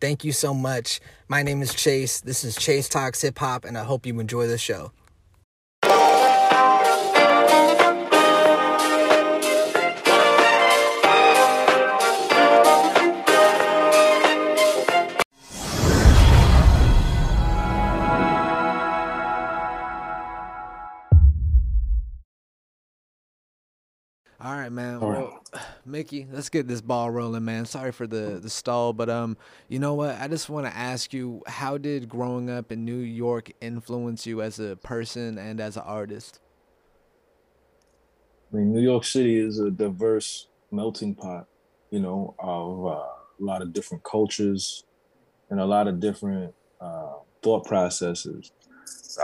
Thank you so much. My name is Chase. This is Chase Talks Hip Hop, and I hope you enjoy the show. All right, man. All right. Well, Mickey, let's get this ball rolling, man. Sorry for the the stall, but um, you know what? I just want to ask you, how did growing up in New York influence you as a person and as an artist? I mean, New York City is a diverse melting pot, you know, of uh, a lot of different cultures and a lot of different uh, thought processes.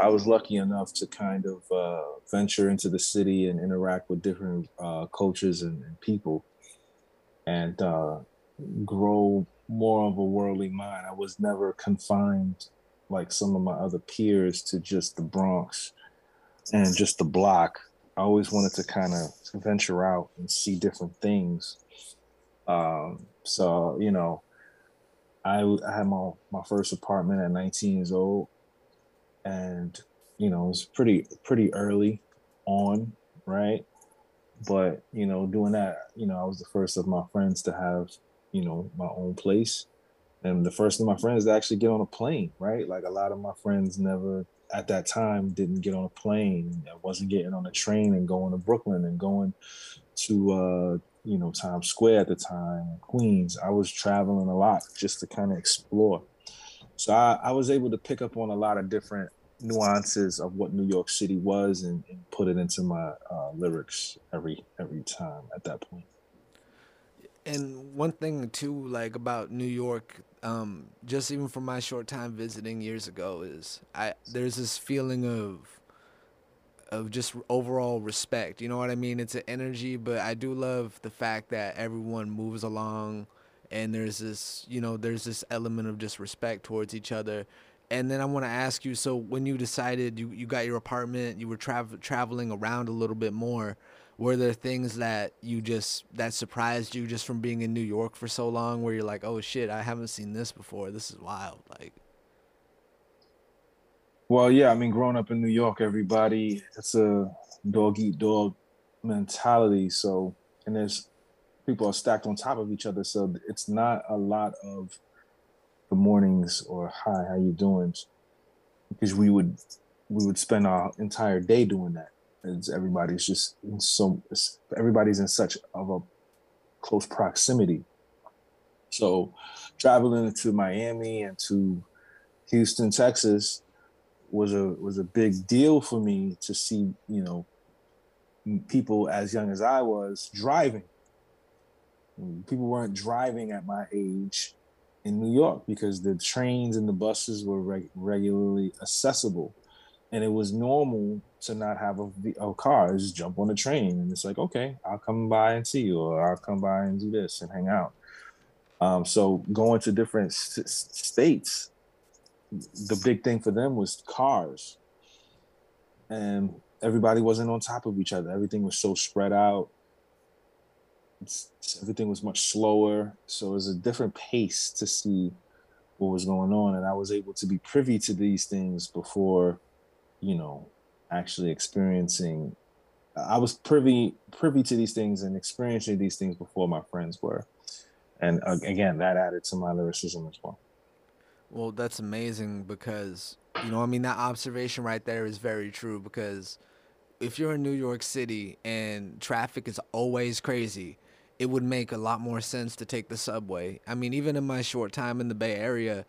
I was lucky enough to kind of uh, venture into the city and interact with different uh, cultures and, and people and uh, grow more of a worldly mind. I was never confined like some of my other peers to just the Bronx and just the block. I always wanted to kind of venture out and see different things. Um, so you know, I, I had my my first apartment at 19 years old, and you know it was pretty pretty early on, right? But you know, doing that, you know, I was the first of my friends to have you know my own place, and the first of my friends to actually get on a plane, right? Like a lot of my friends never at that time didn't get on a plane. I wasn't getting on a train and going to Brooklyn and going to uh, you know Times Square at the time, Queens. I was traveling a lot just to kind of explore. So I, I was able to pick up on a lot of different nuances of what New York City was and, and put it into my uh, lyrics every every time at that point. And one thing too, like about New York, um, just even from my short time visiting years ago, is I there's this feeling of of just overall respect. You know what I mean? It's an energy, but I do love the fact that everyone moves along and there's this, you know, there's this element of just respect towards each other. And then I want to ask you, so when you decided you, you got your apartment, you were travel traveling around a little bit more, were there things that you just that surprised you just from being in New York for so long where you're like, "Oh shit, I haven't seen this before. This is wild." Like Well, yeah, I mean, growing up in New York, everybody it's a dog eat dog mentality. So, and there's people are stacked on top of each other. So it's not a lot of good mornings or hi, how you doing? Because we would we would spend our entire day doing that. It's everybody's just in so everybody's in such of a close proximity. So traveling to Miami and to Houston, Texas was a was a big deal for me to see, you know, people as young as I was driving. People weren't driving at my age in New York because the trains and the buses were reg- regularly accessible. And it was normal to not have a, a car, just jump on a train. And it's like, okay, I'll come by and see you, or I'll come by and do this and hang out. Um, so going to different states, the big thing for them was cars. And everybody wasn't on top of each other. Everything was so spread out. Everything was much slower. So it was a different pace to see what was going on. And I was able to be privy to these things before, you know, actually experiencing. I was privy privy to these things and experiencing these things before my friends were. And again, that added to my lyricism as well. Well, that's amazing because you know, I mean, that observation right there is very true because if you're in New York City and traffic is always crazy, it would make a lot more sense to take the subway. I mean, even in my short time in the Bay Area,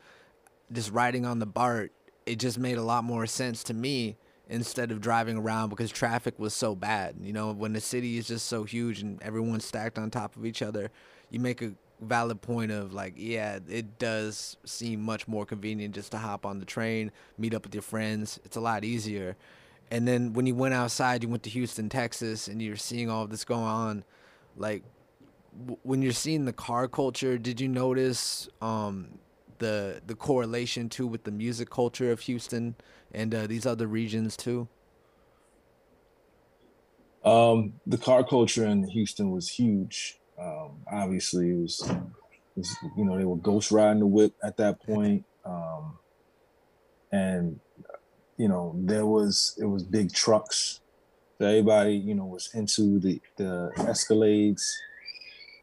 just riding on the BART, it just made a lot more sense to me instead of driving around because traffic was so bad. You know, when the city is just so huge and everyone's stacked on top of each other, you make a valid point of like, yeah, it does seem much more convenient just to hop on the train, meet up with your friends. It's a lot easier. And then when you went outside, you went to Houston, Texas, and you're seeing all this going on. Like, when you're seeing the car culture, did you notice um, the the correlation too with the music culture of Houston and uh, these other regions too? Um, the car culture in Houston was huge. Um, obviously, it was, it was, you know, they were ghost riding the whip at that point. Um, and, you know, there was, it was big trucks. everybody, you know, was into the, the Escalades,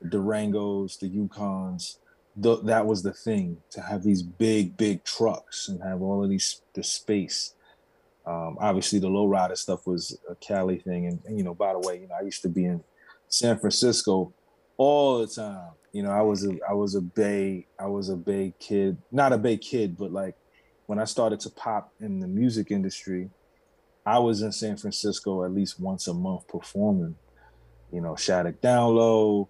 the Durangos, the Yukons. Th- that was the thing to have these big, big trucks and have all of these, the space. Um, obviously, the low rider stuff was a Cali thing. And, and, you know, by the way, you know, I used to be in San Francisco all the time. You know, I was a I was a Bay I was a Bay kid, not a Bay kid, but like when I started to pop in the music industry, I was in San Francisco at least once a month performing. You know, Shattuck Down Low.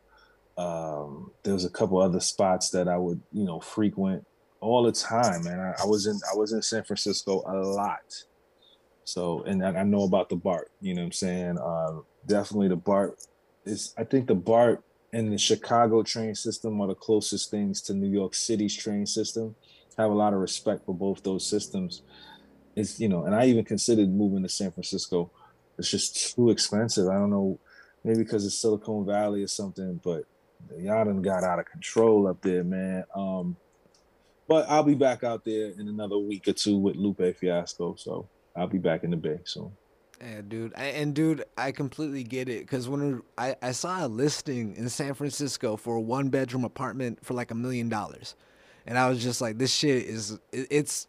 Um, there was a couple other spots that I would you know frequent all the time, and I, I was in I was in San Francisco a lot. So, and I, I know about the BART. You know what I'm saying? Uh, definitely the BART is. I think the BART and the Chicago train system are the closest things to New York City's train system. I have a lot of respect for both those systems. It's you know, and I even considered moving to San Francisco. It's just too expensive. I don't know, maybe because it's Silicon Valley or something, but y'all done got out of control up there, man. Um, but I'll be back out there in another week or two with Lupe Fiasco, so I'll be back in the Bay soon. Yeah, dude. I, and dude, I completely get it because when I, I saw a listing in San Francisco for a one bedroom apartment for like a million dollars, and I was just like, this shit is it's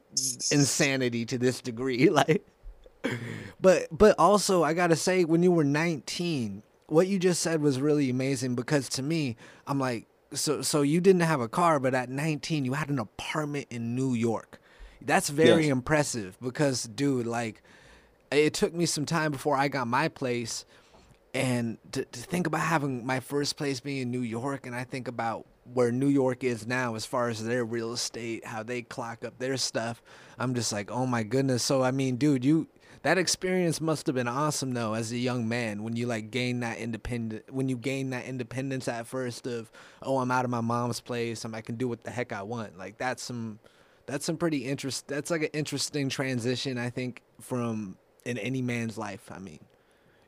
insanity to this degree. Like, but but also I gotta say, when you were 19, what you just said was really amazing because to me, I'm like, so so you didn't have a car, but at 19 you had an apartment in New York. That's very yes. impressive because, dude, like it took me some time before I got my place. And to, to think about having my first place being in New York, and I think about where New York is now as far as their real estate, how they clock up their stuff. I'm just like, oh my goodness. So I mean, dude, you that experience must have been awesome though as a young man when you like gain that independent when you gain that independence at first of oh I'm out of my mom's place and I can do what the heck I want. Like that's some that's some pretty interest that's like an interesting transition I think from in any man's life. I mean,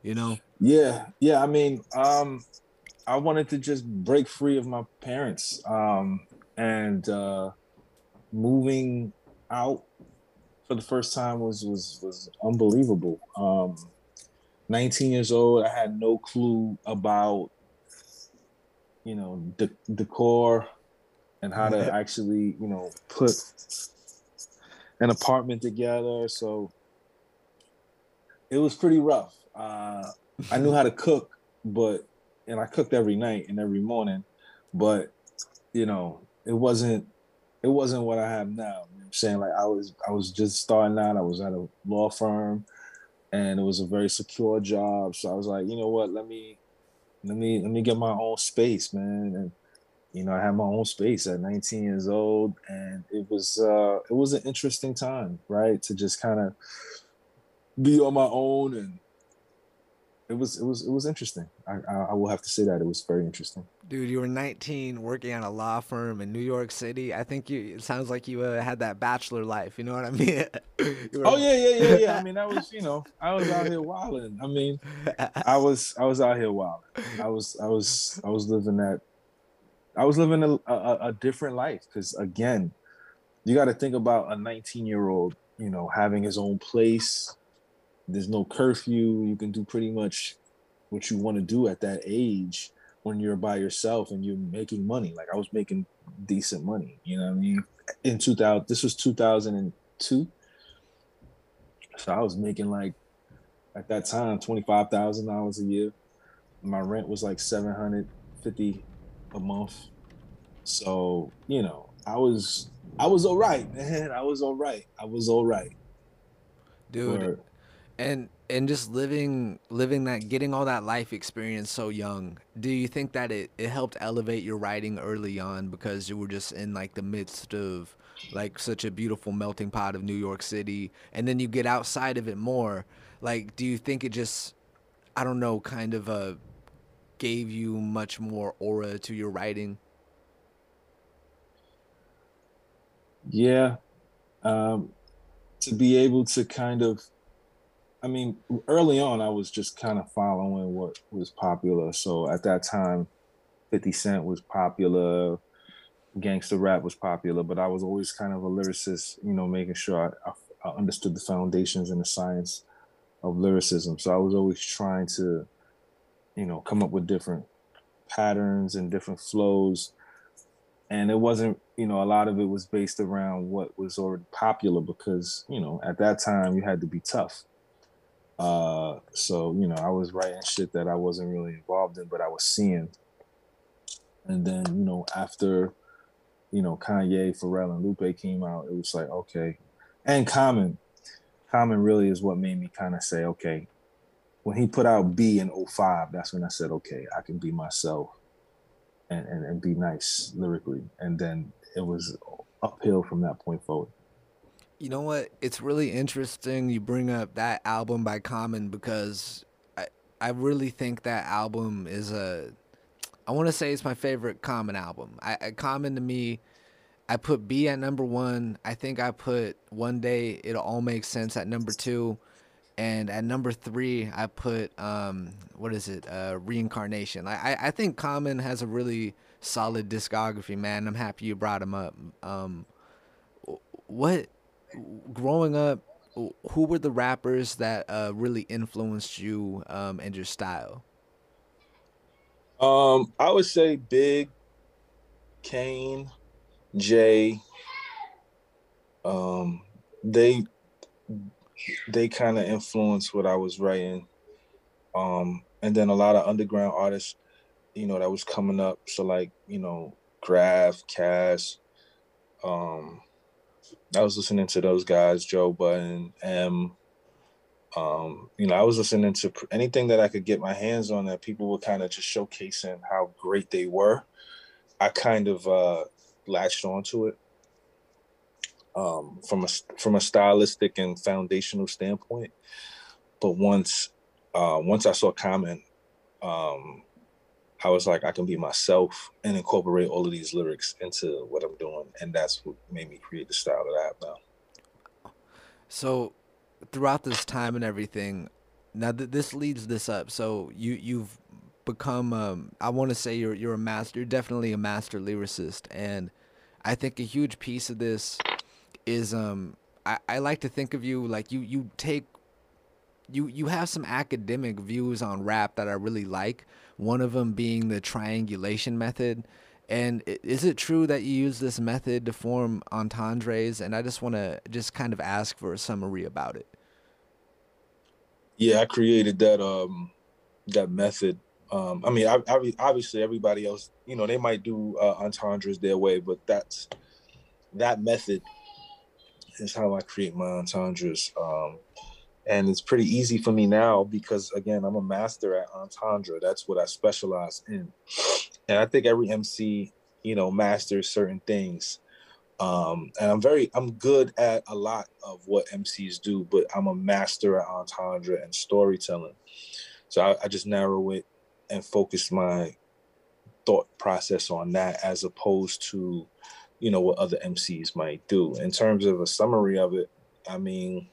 you know. Yeah, yeah. I mean, um, I wanted to just break free of my parents, um, and uh, moving out for the first time was was was unbelievable. Um, 19 years old, I had no clue about you know de- decor and how to actually you know put an apartment together. So it was pretty rough. Uh, I knew how to cook, but and I cooked every night and every morning, but you know, it wasn't it wasn't what I have now. You know I'm saying like I was I was just starting out. I was at a law firm, and it was a very secure job. So I was like, you know what? Let me let me let me get my own space, man. And you know, I had my own space at 19 years old, and it was uh, it was an interesting time, right? To just kind of be on my own and it was it was it was interesting. I, I, I will have to say that it was very interesting. Dude, you were 19, working at a law firm in New York City. I think you. It sounds like you uh, had that bachelor life. You know what I mean? were... Oh yeah, yeah, yeah, yeah. I mean, that was you know, I was out here wilding. I mean, I was I was out here wilding. I was I was I was living that. I was living a, a, a different life because again, you got to think about a 19 year old, you know, having his own place, there's no curfew. You can do pretty much what you want to do at that age when you're by yourself and you're making money. Like I was making decent money, you know what I mean? In 2000, this was 2002. So I was making like at that time $25,000 a year. My rent was like 750 a month. So, you know, I was I was all right, man. I was all right. I was all right. Dude, And and just living living that getting all that life experience so young do you think that it, it helped elevate your writing early on because you were just in like the midst of like such a beautiful melting pot of new york city and then you get outside of it more? Like do you think it just i don't know kind of uh gave you much more aura to your writing? Yeah um to be able to kind of I mean, early on, I was just kind of following what was popular. So at that time, 50 Cent was popular, gangster rap was popular, but I was always kind of a lyricist, you know, making sure I, I, I understood the foundations and the science of lyricism. So I was always trying to, you know, come up with different patterns and different flows. And it wasn't, you know, a lot of it was based around what was already popular because, you know, at that time you had to be tough uh, so you know, I was writing shit that I wasn't really involved in, but I was seeing. And then you know, after you know Kanye, Pharrell, and Lupe came out, it was like okay, and Common, Common really is what made me kind of say okay. When he put out Be in 05, that's when I said okay, I can be myself, and and, and be nice lyrically. And then it was uphill from that point forward. You know what? It's really interesting you bring up that album by Common because I I really think that album is a I want to say it's my favorite Common album. I, I Common to me, I put Be at number one. I think I put One Day It'll All Make Sense at number two, and at number three I put um what is it? Uh, Reincarnation. I I, think Common has a really solid discography, man. I'm happy you brought him up. Um, what growing up, who were the rappers that uh, really influenced you um, and your style? Um, I would say Big, Kane, Jay. Um, they they kind of influenced what I was writing. Um, and then a lot of underground artists, you know, that was coming up. So like, you know, Graf, Cass, um, I was listening to those guys, Joe Budden, M. Um, you know, I was listening to anything that I could get my hands on that people were kind of just showcasing how great they were. I kind of uh, latched onto it um, from a from a stylistic and foundational standpoint. But once uh, once I saw Common, um, I was like, I can be myself and incorporate all of these lyrics into what I'm doing, and that's what made me create the style that I have now. So, throughout this time and everything, now that this leads this up, so you you've become, um, I want to say you're you're a master, you're definitely a master lyricist, and I think a huge piece of this is, um, I, I like to think of you like you you take you you have some academic views on rap that I really like. One of them being the triangulation method. And is it true that you use this method to form entendres? And I just want to just kind of ask for a summary about it. Yeah, I created that um that method. Um, I mean, I, I, obviously everybody else, you know, they might do uh, entendres their way, but that's that method is how I create my entendres. Um, and it's pretty easy for me now because again i'm a master at entendre. That's what i specialize in. And i think every mc you know masters certain things. Um and i'm very i'm good at a lot of what mcs do but i'm a master at entendre and storytelling. So i, I just narrow it and focus my thought process on that as opposed to you know what other mcs might do. In terms of a summary of it i mean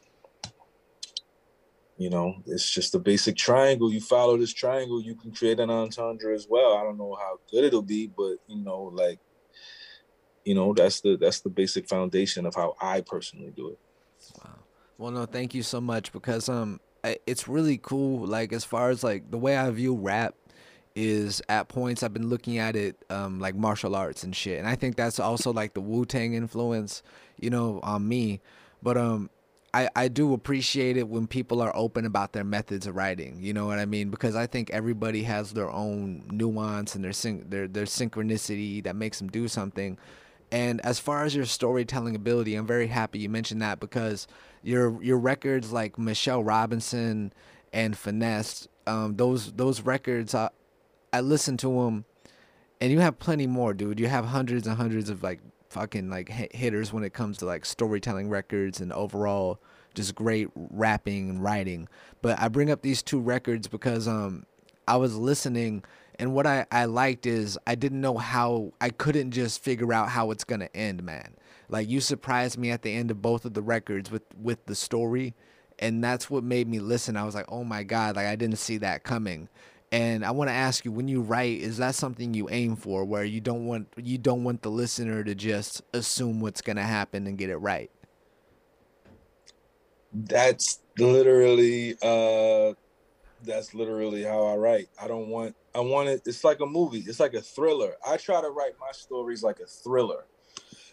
you know, it's just a basic triangle. You follow this triangle, you can create an entendre as well. I don't know how good it'll be, but you know, like, you know, that's the that's the basic foundation of how I personally do it. Wow. Well, no, thank you so much because um, it's really cool. Like as far as like the way I view rap is at points I've been looking at it um like martial arts and shit, and I think that's also like the Wu Tang influence, you know, on me. But um, I, I do appreciate it when people are open about their methods of writing. You know what I mean? Because I think everybody has their own nuance and their syn- their their synchronicity that makes them do something. And as far as your storytelling ability, I'm very happy you mentioned that because your your records like Michelle Robinson and Finesse, um, those those records, I, I listened to them, and you have plenty more, dude. You have hundreds and hundreds of like fucking like hitters when it comes to like storytelling records and overall just great rapping and writing. But I bring up these two records because um I was listening and what I, I liked is I didn't know how I couldn't just figure out how it's gonna end, man. Like you surprised me at the end of both of the records with with the story and that's what made me listen. I was like, "Oh my god, like I didn't see that coming." And I want to ask you, when you write, is that something you aim for, where you don't want you don't want the listener to just assume what's gonna happen and get it right? That's literally uh, that's literally how I write. I don't want I want it. It's like a movie. It's like a thriller. I try to write my stories like a thriller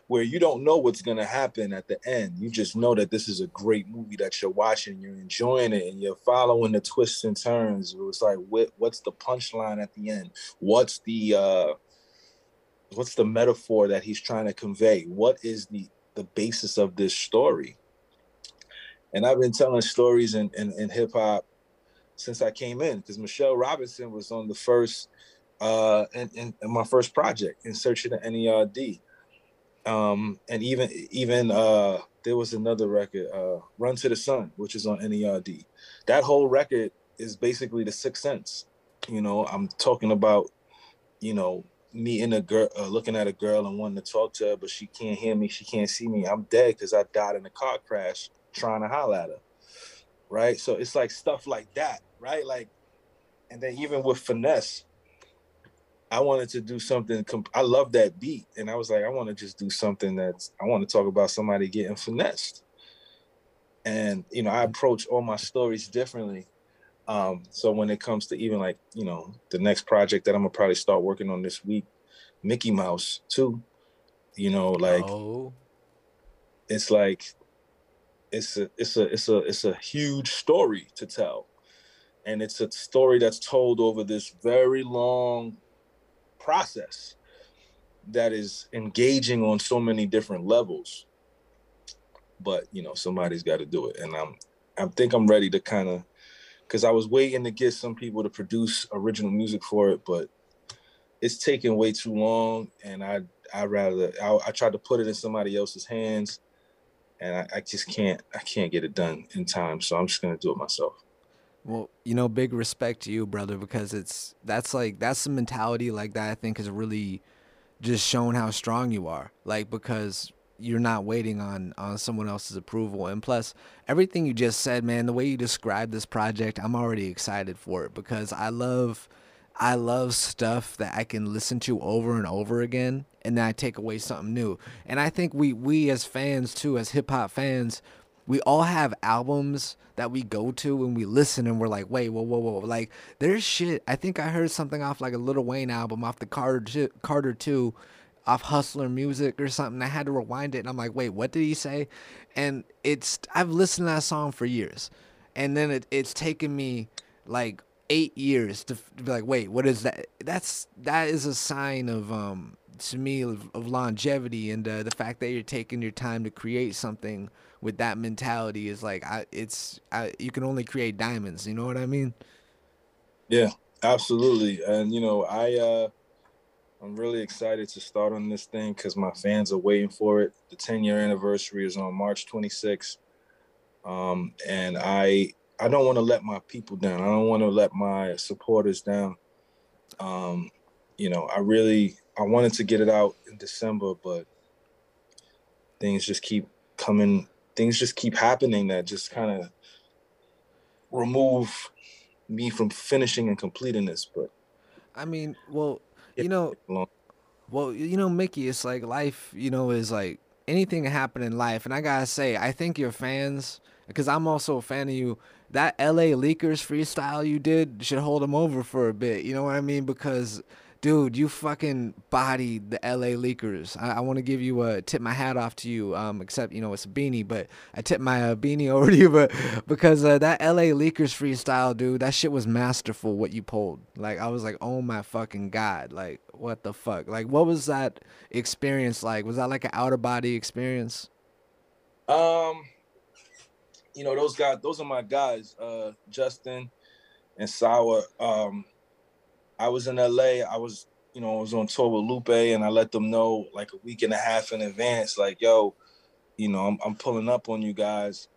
where you don't know what's going to happen at the end. You just know that this is a great movie that you're watching, you're enjoying it, and you're following the twists and turns. It's like, what, what's the punchline at the end? What's the uh, what's the metaphor that he's trying to convey? What is the the basis of this story? And I've been telling stories in, in, in hip hop since I came in, because Michelle Robinson was on the first uh in, in, in my first project in search of the NERD um, and even even uh, there was another record, uh, "Run to the Sun," which is on NERD. That whole record is basically the Sixth Sense. You know, I'm talking about, you know, meeting a girl, uh, looking at a girl and wanting to talk to her, but she can't hear me, she can't see me. I'm dead because I died in a car crash trying to holler at her. Right. So it's like stuff like that, right? Like, and then even with finesse, I wanted to do something. Comp- I love that beat, and I was like, I want to just do something that's. I want to talk about somebody getting finessed, and you know, I approach all my stories differently. Um, so when it comes to even like you know the next project that I'm gonna probably start working on this week, Mickey Mouse too. You know, like oh. it's like it's a it's a it's a it's a huge story to tell, and it's a story that's told over this very long process that is engaging on so many different levels but you know somebody's got to do it. And i'm i think i'm ready to kind of because i was waiting to get some people to produce original music for it but it's taking way too long and i i rather I, I tried to put it in somebody else's hands and I, I just can't i can't get it done in time so i'm just gonna do it myself well, you know, big respect to you, brother, because it's that's like that's the mentality like that I think has really just shown how strong you are. Like because you're not waiting on on someone else's approval. And plus, everything you just said, man, the way you described this project, I'm already excited for it because I love I love stuff that I can listen to over and over again and then I take away something new. And I think we we as fans too, as hip hop fans, we all have albums that we go to and we listen and we're like, wait, whoa, whoa, whoa. Like, there's shit. I think I heard something off like a Lil Wayne album off the Carter, Carter 2 off Hustler Musik or something. I had to rewind it and I'm like, wait, what did he say? And it's, I've listened to that song for years. And then it, it's taken me like eight years to, to be like, wait, what is that? That's, that is a sign of, um, to me of, of longevity and uh, the fact that you're taking your time to create something with that mentality is like I, it's I, you can only create diamonds you know what i mean? Yeah absolutely and you know i uh i'm really excited to start on this thing because my fans are waiting for it. The 10 year anniversary is on march 26th um and i i don't want to let my people down. I don't want to let my supporters down. Um you know i really I wanted to get it out in December, but things just keep coming. Things just keep happening that just kind of remove me from finishing and completing this. But I mean, well, you know, well, you know, Mickey, it's like life. You know, is like anything can happen in life, and I gotta say, I think your fans, because I'm also a fan of you. That L.A. Leakers freestyle you did should hold them over for a bit. You know what I mean? Because dude, you fucking bodied the LA Leakers. I, I want to give you a tip my hat off to you. Um, except you know it's a beanie, but I tip my uh, beanie over to you, but because uh, that LA Leakers freestyle, dude, that shit was masterful. What you pulled, like I was like, oh my fucking god, like what the fuck, like what was that experience like? Was that like an out of body experience? Um, you know those guys, those are my guys, uh, Justin and Sour. Um, I was in LA. I was, you know, I was on tour with Lupe, and I let them know like a week and a half in advance, like, yo, you know, I'm, I'm pulling up on you guys,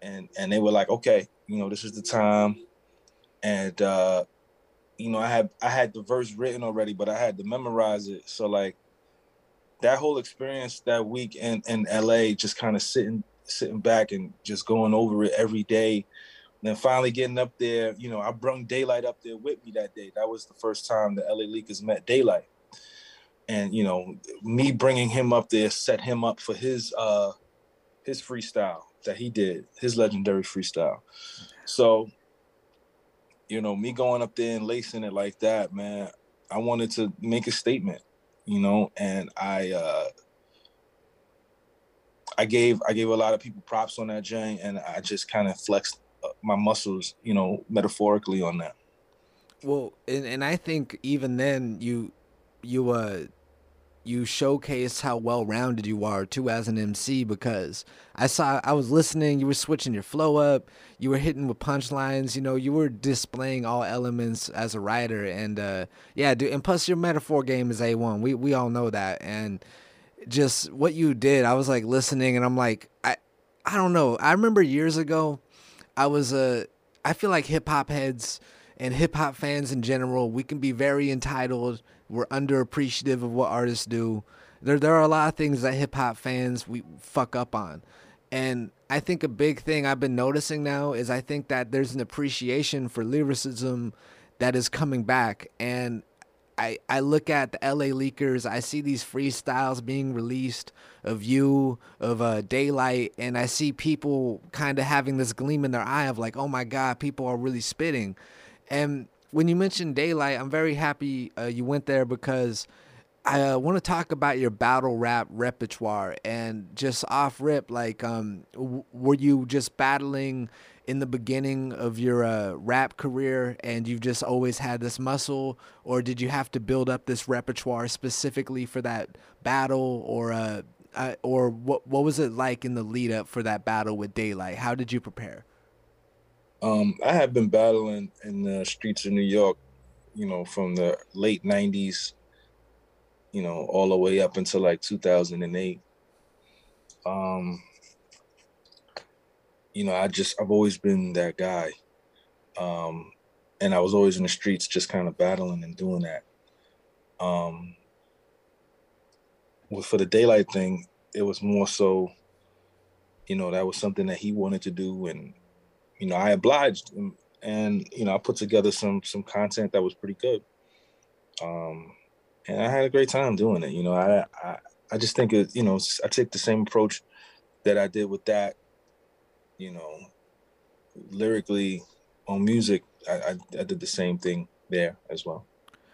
and and they were like, okay, you know, this is the time, and uh, you know, I had I had the verse written already, but I had to memorize it. So like, that whole experience that week in in LA, just kind of sitting sitting back and just going over it every day then finally getting up there, you know, I brung Daylyt up there with me that day. That was the first time the LA Leakers met Daylyt. And, you know, me bringing him up there set him up for his uh his freestyle that he did, his legendary freestyle. So, you know, me going up there and lacing it like that, man, I wanted to make a statement, you know, and I uh I gave I gave a lot of people props on that joint and I just kind of flexed my muscles, you know, metaphorically on that. Well, and, and I think even then you you uh you showcase how well rounded you are too as an MC because I saw I was listening, you were switching your flow up, you were hitting with punchlines, you know, you were displaying all elements as a writer and uh yeah, dude, and plus your metaphor game is A1. We we all know that and just what you did, I was like listening and I'm like I I don't know. I remember years ago I was a. Uh, feel like hip hop heads and hip hop fans in general, we can be very entitled. We're underappreciative of what artists do. There, there are a lot of things that hip hop fans we fuck up on, and I think a big thing I've been noticing now is I think that there's an appreciation for lyricism that is coming back, and I, I look at the LA Leakers, I see these freestyles being released of you, of uh, Daylyt, and I see people kind of having this gleam in their eye of like, oh my God, people are really spitting. And when you mentioned Daylyt, I'm very happy uh, you went there because I uh, want to talk about your battle rap repertoire and just off rip, like, um, w- were you just battling in the beginning of your uh, rap career and you've just always had this muscle, or did you have to build up this repertoire specifically for that battle, or uh, uh, or what what was it like in the lead up for that battle with Daylyt? How did you prepare? Um, I have been battling in the streets of New York, you know, from the late '90s, you know, all the way up until like 2008. Um, you know, I just I've always been that guy. Um, and I was always in the streets just kind of battling and doing that. Um, for the Daylyt thing, it was more so, you know, that was something that he wanted to do, and you know, I obliged and you know, I put together some some content that was pretty good. Um, and I had a great time doing it. You know, I I, I just think it, you know, I take the same approach that I did with that you know, lyrically on music, I, I, I did the same thing there as well.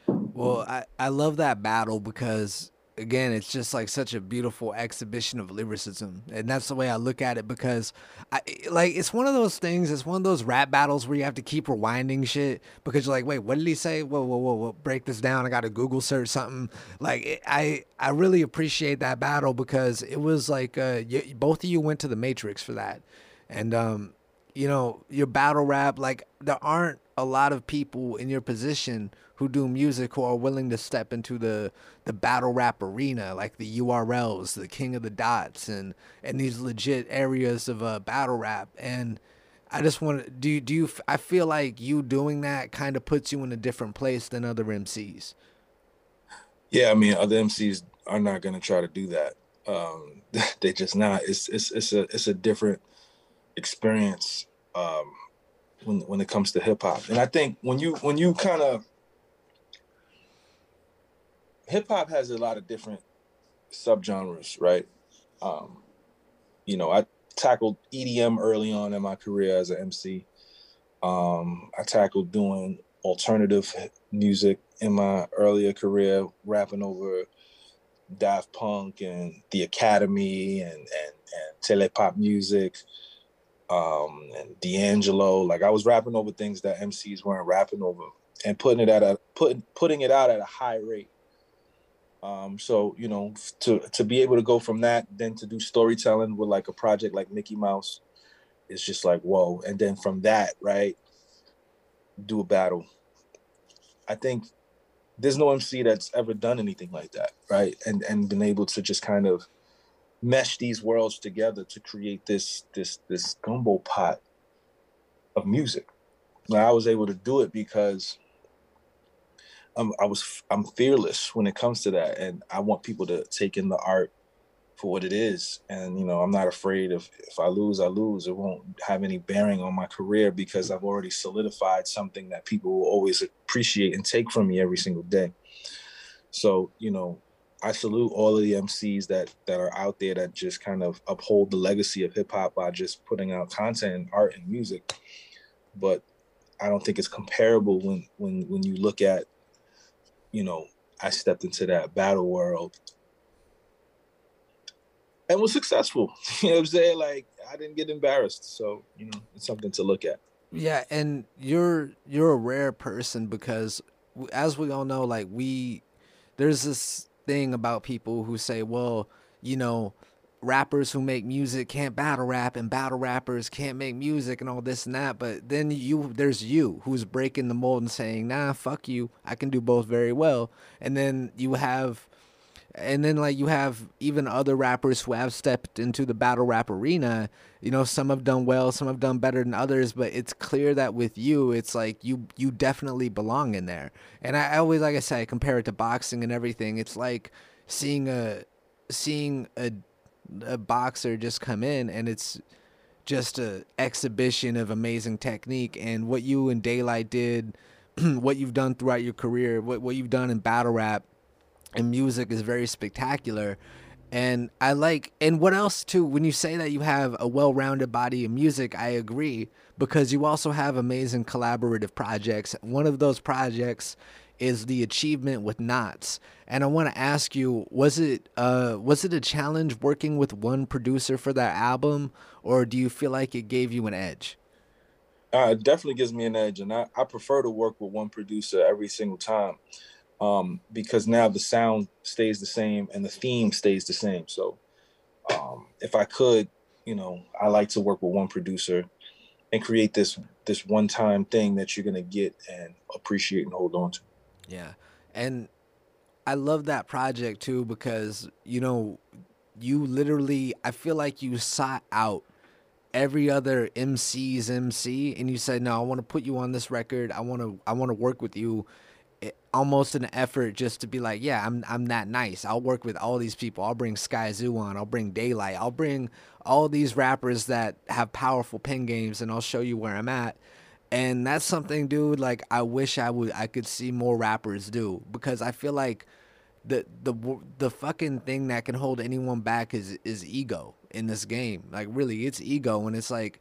Well, I, I love that battle because again, it's just like such a beautiful exhibition of lyricism, and that's the way I look at it. Because, I like it's one of those things. It's one of those rap battles where you have to keep rewinding shit because you're like, wait, what did he say? Whoa, whoa, whoa, whoa break this down. I got to Google search something. Like, it, I I really appreciate that battle because it was like uh, you, both of you went to the Matrix for that. And um, you know, your battle rap, like there aren't a lot of people in your position who do music who are willing to step into the the battle rap arena, like the URLs, the King of the Dots, and and these legit areas of uh, battle rap. And I just want to do you, do you? I feel like you doing that kind of puts you in a different place than other MCs. Yeah, I mean, other MCs are not gonna try to do that. Um, they just not. It's it's it's a it's a different experience um, when when it comes to hip hop. And I think when you when you kind of hip hop has a lot of different subgenres, right? Um, you know, I tackled EDM early on in my career as an MC. Um, I tackled doing alternative music in my earlier career, rapping over Daft Punk and the Academy and and and Telepopmusik, um, and D'Angelo. Like I was rapping over things that MCs weren't rapping over, and putting it at a putting putting it out at a high rate. Um, so you know, to to be able to go from that, then to do storytelling with like a project like Mickey Mouse, it's just like whoa. And then from that, right, do a battle. I think there's no MC that's ever done anything like that, right? And and been able to just kind of mesh these worlds together to create this this this gumbo pot of music. Now I was able to do it because I'm I was I'm fearless when it comes to that, and I want people to take in the art for what it is. And you know, I'm not afraid of if I lose, I lose. It won't have any bearing on my career because I've already solidified something that people will always appreciate and take from me every single day. So, you know, I salute all of the MCs that that are out there that just kind of uphold the legacy of hip hop by just putting out content and art and music. But I don't think it's comparable when when when you look at, you know, I stepped into that battle world and was successful. You know what I'm saying? Like I didn't get embarrassed. So, you know, it's something to look at. Yeah, and you're you're a rare person because as we all know like we there's this thing about people who say, "Well, you know, rappers who make music can't battle rap and battle rappers can't make music and all this and that but then you there's you who's breaking the mold and saying nah fuck you i can do both very well. And then you have and then like you have even other rappers who have stepped into the battle rap arena. You know some have done well some have done better than others but it's clear that with you it's like you you definitely belong in there. And i, I always like i said I compare it to boxing and everything. It's like seeing a seeing a a boxer just come in and it's just a exhibition of amazing technique. And what you and Daylyt did what you've done throughout your career what, what you've done in battle rap and music is very spectacular. And i like and what else too when you say that you have a well-rounded body of music i agree because you also have amazing collaborative projects. One of those projects is the achievement with Nottz. And i want to ask you was it uh was it a challenge working with one producer for that album or do you feel like it gave you an edge? Uh, it definitely gives me an edge and I, I prefer to work with one producer every single time um, because now the sound stays the same and the theme stays the same. So um, if I could, you know, I like to work with one producer and create this this one time thing that you're gonna get and appreciate and hold on to. Yeah, and I love that project too because you know you literally I feel like you sought out every other MC's MC and you said no I want to put you on this record I want to I want to work with you almost an effort just to be like, yeah, I'm I'm that nice. I'll work with all these people. I'll bring Skyzoo on. I'll bring Daylyt. I'll bring all these rappers that have powerful pen games, and I'll show you where I'm at. And that's something, dude. Like I wish I would I could see more rappers do because I feel like the the the fucking thing that can hold anyone back is is ego in this game. Like really, it's ego, and it's like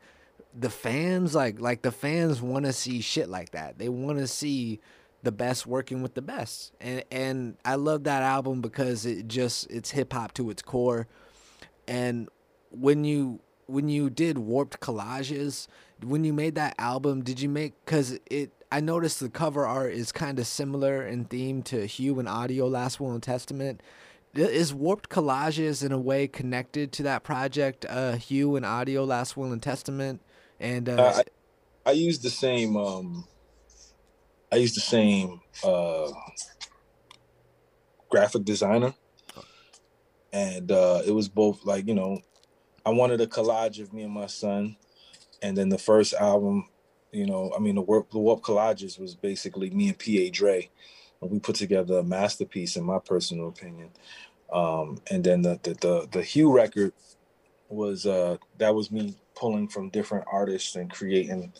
the fans like like the fans want to see shit like that. They want to see the best working with the best. And and I love that album because it just it's hip hop to its core. And when you when you did warped collages, when you made that album, did you make cuz it I noticed the cover art is kind of similar in theme to Hue and Audio Last Will and Testament. Is warped collages in a way connected to that project uh Hue and Audio Last Will and Testament and uh, uh I, I use the same um I used the same uh, graphic designer, and uh, it was both like you know, I wanted a collage of me and my son, and then the first album, you know, I mean the work the Warp collages was basically me and P.A. Dre, and we put together a masterpiece in my personal opinion. Um, and then the, the the the Hue record was uh that was me pulling from different artists and creating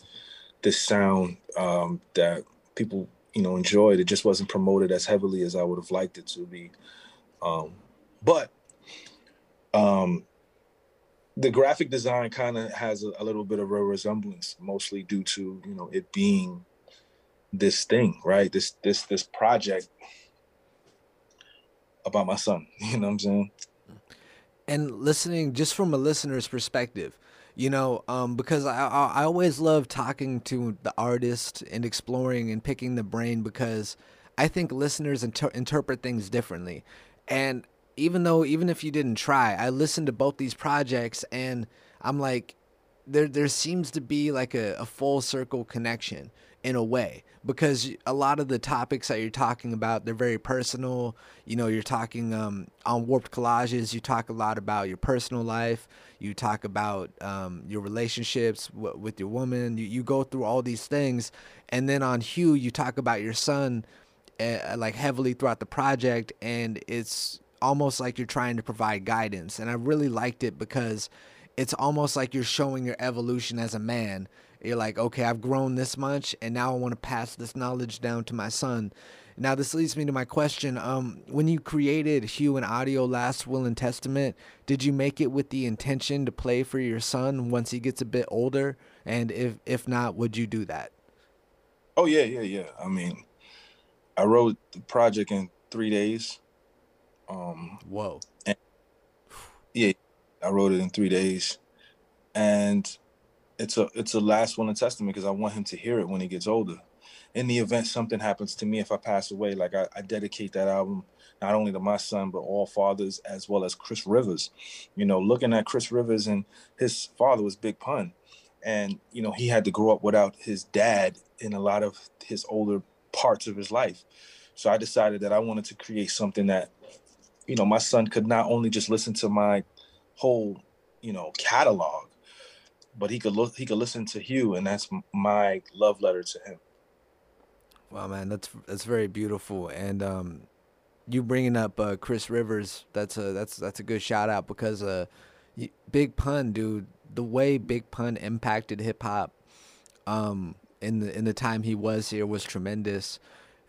this sound um, that people you know enjoyed. It just wasn't promoted as heavily as I would have liked it to be. Um, but um, the graphic design kind of has a, a, little bit of a resemblance, mostly due to you know it being this thing, right? This this this project about my son. You know what I'm saying? And listening just from a listener's perspective, you know, um, because I, I I always love talking to the artist and exploring and picking the brain because I think listeners inter- interpret things differently, and even though even if you didn't try, I listened to both these projects and I'm like, there there seems to be like a, a full circle connection in a way because a lot of the topics that you're talking about they're very personal. You know you're talking um, on warped collages you talk a lot about your personal life. You talk about um, your relationships w- with your woman. You, you go through all these things. And then on hue you talk about your son uh, like heavily throughout the project. And it's almost like you're trying to provide guidance. And i really liked it because it's almost like you're showing your evolution as a man you're like, okay, I've grown this much, and now I want to pass this knowledge down to my son. Now, this leads me to my question. Um, when you created Hue and Audio Last Will and Testament, did you make it with the intention to play for your son once he gets a bit older? And if if not, would you do that? Oh yeah, yeah, yeah. I mean, I wrote the project in three days. Um, Whoa. yeah, I wrote it in three days, and it's a it's a last will and testament because I want him to hear it when he gets older. In the event something happens to me if I pass away, like I, I dedicate that album not only to my son but all fathers as well as Chris Rivers. You know, looking at Chris Rivers and his father was Big Pun, and you know he had to grow up without his dad in a lot of his older parts of his life. So I decided that I wanted to create something that, you know, my son could not only just listen to my whole, you know, catalog, but he could look he could listen to Hue, and that's my love letter to him. Wow, man, that's that's very beautiful, and um, you bringing up uh, Chris Rivers, that's a that's that's a good shout out because uh, Big Pun, dude, the way Big Pun impacted hip hop, um, in the in the time he was here was tremendous,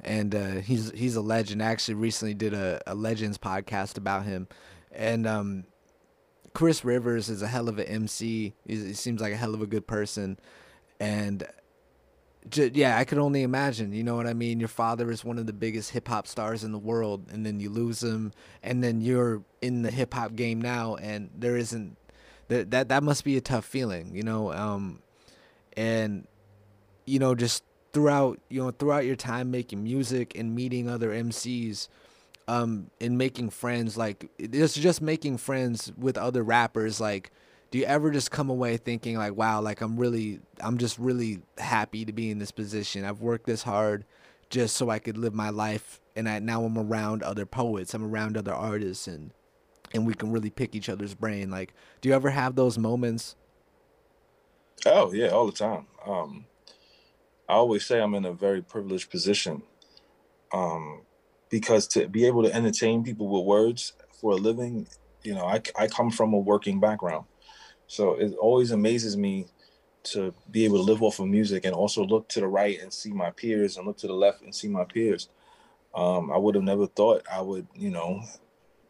and uh, he's he's a legend. I actually recently did a, a Legends podcast about him, and um, Chris Rivers is a hell of an MC. He, seems like a hell of a good person, and j- yeah, I could only imagine. You know what I mean? Your father is one of the biggest hip hop stars in the world, and then you lose him, and then you're in the hip hop game now, and there isn't that that that must be a tough feeling, you know. Um, and you know, just throughout you know throughout your time making music and meeting other MCs um in making friends like it's just making friends with other rappers like do you ever just come away thinking like wow like i'm really i'm just really happy to be in this position. I've worked this hard just so i could live my life and I, now i'm around other poets i'm around other artists and and we can really pick each other's brain. Like do you ever have those moments? Oh yeah all the time. Um i always say i'm in a very privileged position. Um because to be able to entertain people with words for a living, you know, I, I come from a working background. So it always amazes me to be able to live off of music and also look to the right and see my peers and look to the left and see my peers. Um, I would have never thought I would, you know,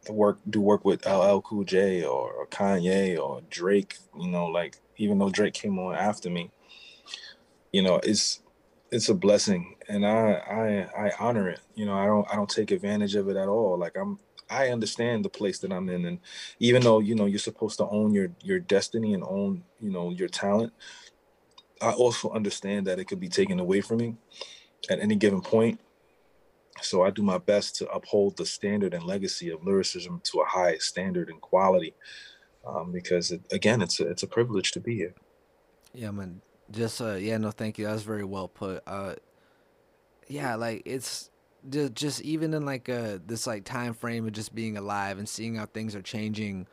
work do work with LL Cool J or, or Kanye or Drake. You know, like even though Drake came on after me, you know, it's it's a blessing and I, I I honor it. You know, I don't I don't take advantage of it at all. Like I'm I understand the place that I'm in and even though, you know, you're supposed to own your your destiny and own, you know, your talent, I also understand that it could be taken away from me at any given point. So I do my best to uphold the standard and legacy of lyricism to a high standard and quality, um, because it, again, it's a it's a privilege to be here. Yeah, man. Just uh, yeah, no, thank you. That was very well put. Uh, yeah, like it's just, just even in like uh this like time frame of just being alive and seeing how things are changing.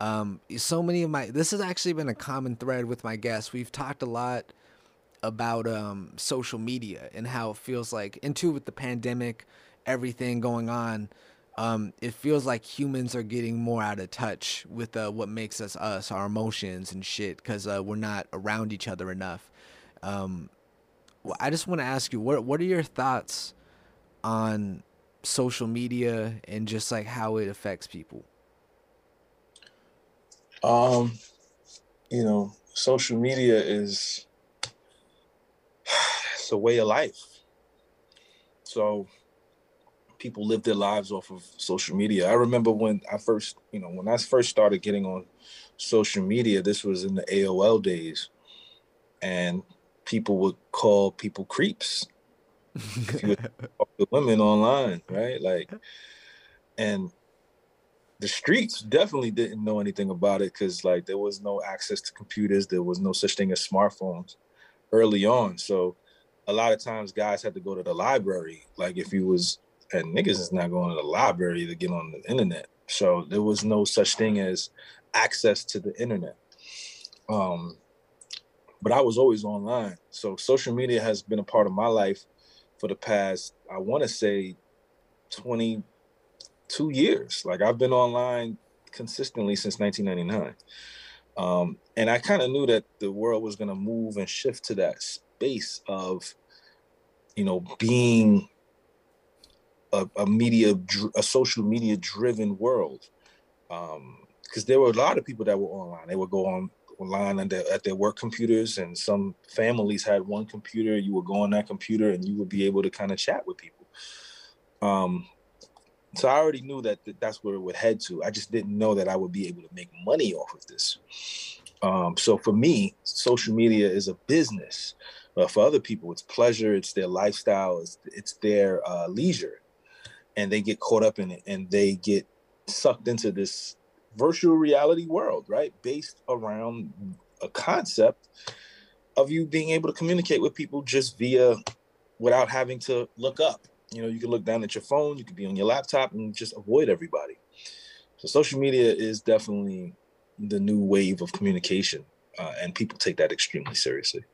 Um, so many of my this has actually been a common thread with my guests. We've talked a lot about um social media and how it feels like, and too with the pandemic, everything going on. Um, it feels like humans are getting more out of touch with uh, what makes us us, our emotions and shit, because uh, we're not around each other enough. Um, well, I just want to ask you, what what are your thoughts on social media and just like how it affects people? Um, you know, social media is it's a way of life. So people live their lives off of social media. I remember when I first, you know, when I first started getting on social media, this was in the AOL days, and people would call people creeps. if you talk to women online, right? Like, and the streets definitely didn't know anything about it because like there was no access to computers, there was no such thing as smartphones early on. So a lot of times guys had to go to the library. Like if you was and niggas is not going to the library to get on the internet. So there was no such thing as access to the internet. Um, but I was always online. So social media has been a part of my life for the past, I want to say 22 years. Like I've been online consistently since 1999. Um, and I kind of knew that the world was going to move and shift to that space of, you know, being a, a media, a social media driven world. Um, because there were a lot of people that were online. They would go on online their, at their work computers, and some families had one computer. You would go on that computer, and you would be able to kind of chat with people. Um, so I already knew that that's where it would head to. I just didn't know that I would be able to make money off of this. Um, so for me, social media is a business. But for other people, it's pleasure, it's their lifestyle, it's, it's their uh, leisure and they get caught up in it and they get sucked into this virtual reality world, right? Based around a concept of you being able to communicate with people just via without having to look up. You know, you can look down at your phone, you can be on your laptop and just avoid everybody. So social media is definitely the new wave of communication, uh, and people take that extremely seriously.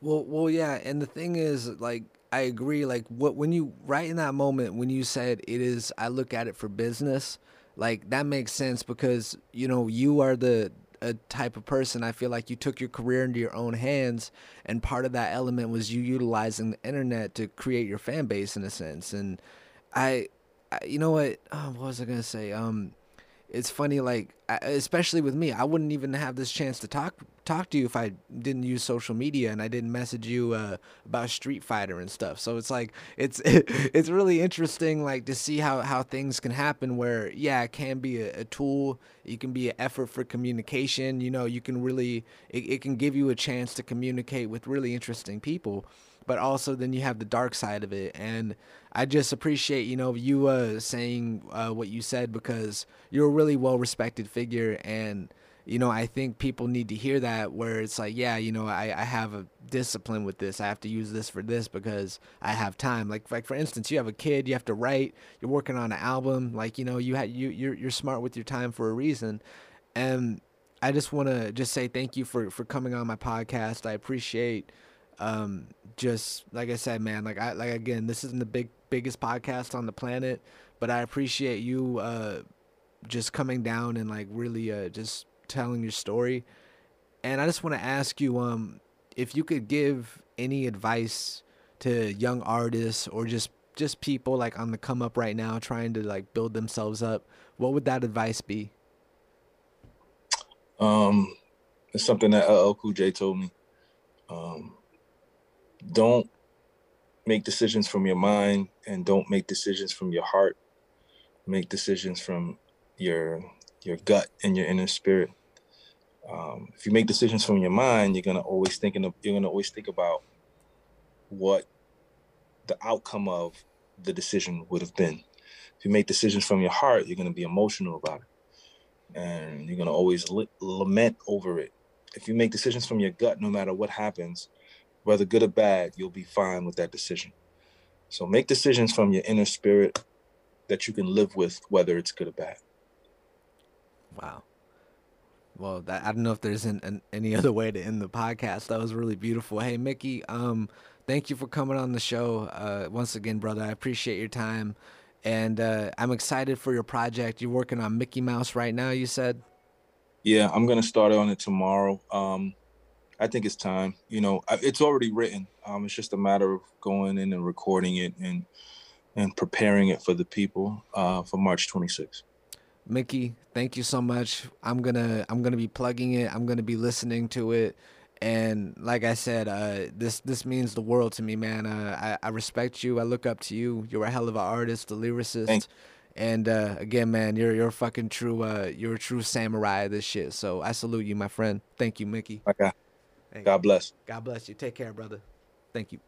Well, well, yeah, and the thing is, like, I agree. Like what when you right in that moment when you said it is, I look at it for business. Like that makes sense because you know you are the a type of person. I feel like you took your career into your own hands, and part of that element was you utilizing the internet to create your fan base in a sense. And I, I you know what? Oh, what was I gonna say? Um, it's funny like especially with me i wouldn't even have this chance to talk talk to you if i didn't use social media and i didn't message you uh, about street fighter and stuff. So it's like it's it's really interesting like to see how how things can happen where yeah it can be a, a tool. It can be an effort for communication. You know you can really it, it can give you a chance to communicate with really interesting people but also then you have the dark side of it. And i just appreciate you know you uh, saying uh, what you said because you're a really well respected figure and you know i think people need to hear that where it's like yeah you know i, I have a discipline with this. I have to use this for this because i have time. Like like for instance you have a kid you have to write you're working on an album like you know you had you you're, you're smart with your time for a reason. And i just want to just say thank you for for coming on my podcast. I appreciate um, just like I said, man, like I like again, this isn't the big biggest podcast on the planet, but I appreciate you uh, just coming down and like really uh, just telling your story. And I just want to ask you, um, if you could give any advice to young artists or just just people like on the come up right now trying to like build themselves up, what would that advice be? Um, it's something that LL Cool J told me. Um, don't make decisions from your mind and don't make decisions from your heart make decisions from your your gut and your inner spirit um, if you make decisions from your mind you're gonna always thinking you're gonna always think about what the outcome of the decision would have been if you make decisions from your heart you're gonna be emotional about it and you're gonna always lament over it if you make decisions from your gut no matter what happens whether good or bad, you'll be fine with that decision. So make decisions from your inner spirit that you can live with, whether it's good or bad. Wow. Well, that, I don't know if there's an, an, any other way to end the podcast. That was really beautiful. Hey, Mickey, um, thank you for coming on the show. Uh, once again, brother, I appreciate your time. And uh, I'm excited for your project. You're working on Mickey Mouse right now, you said? Yeah, I'm going to start on it tomorrow. Um, I think it's time. You know, it's already written. Um, it's just a matter of going in and recording it and and preparing it for the people uh, for March 26th. Mickey, thank you so much. I'm gonna I'm gonna be plugging it. I'm gonna be listening to it, And like I said, uh, this this means the world to me, man. Uh, I I respect you. I look up to you. You're a hell of an artist, a lyricist. Thank And uh, again, man, you're you're a fucking true uh, you're a true samurai of this shit. So I salute you, my friend. Thank you, Mickey. Okay. God bless. God bless you. Take care, brother. Thank you.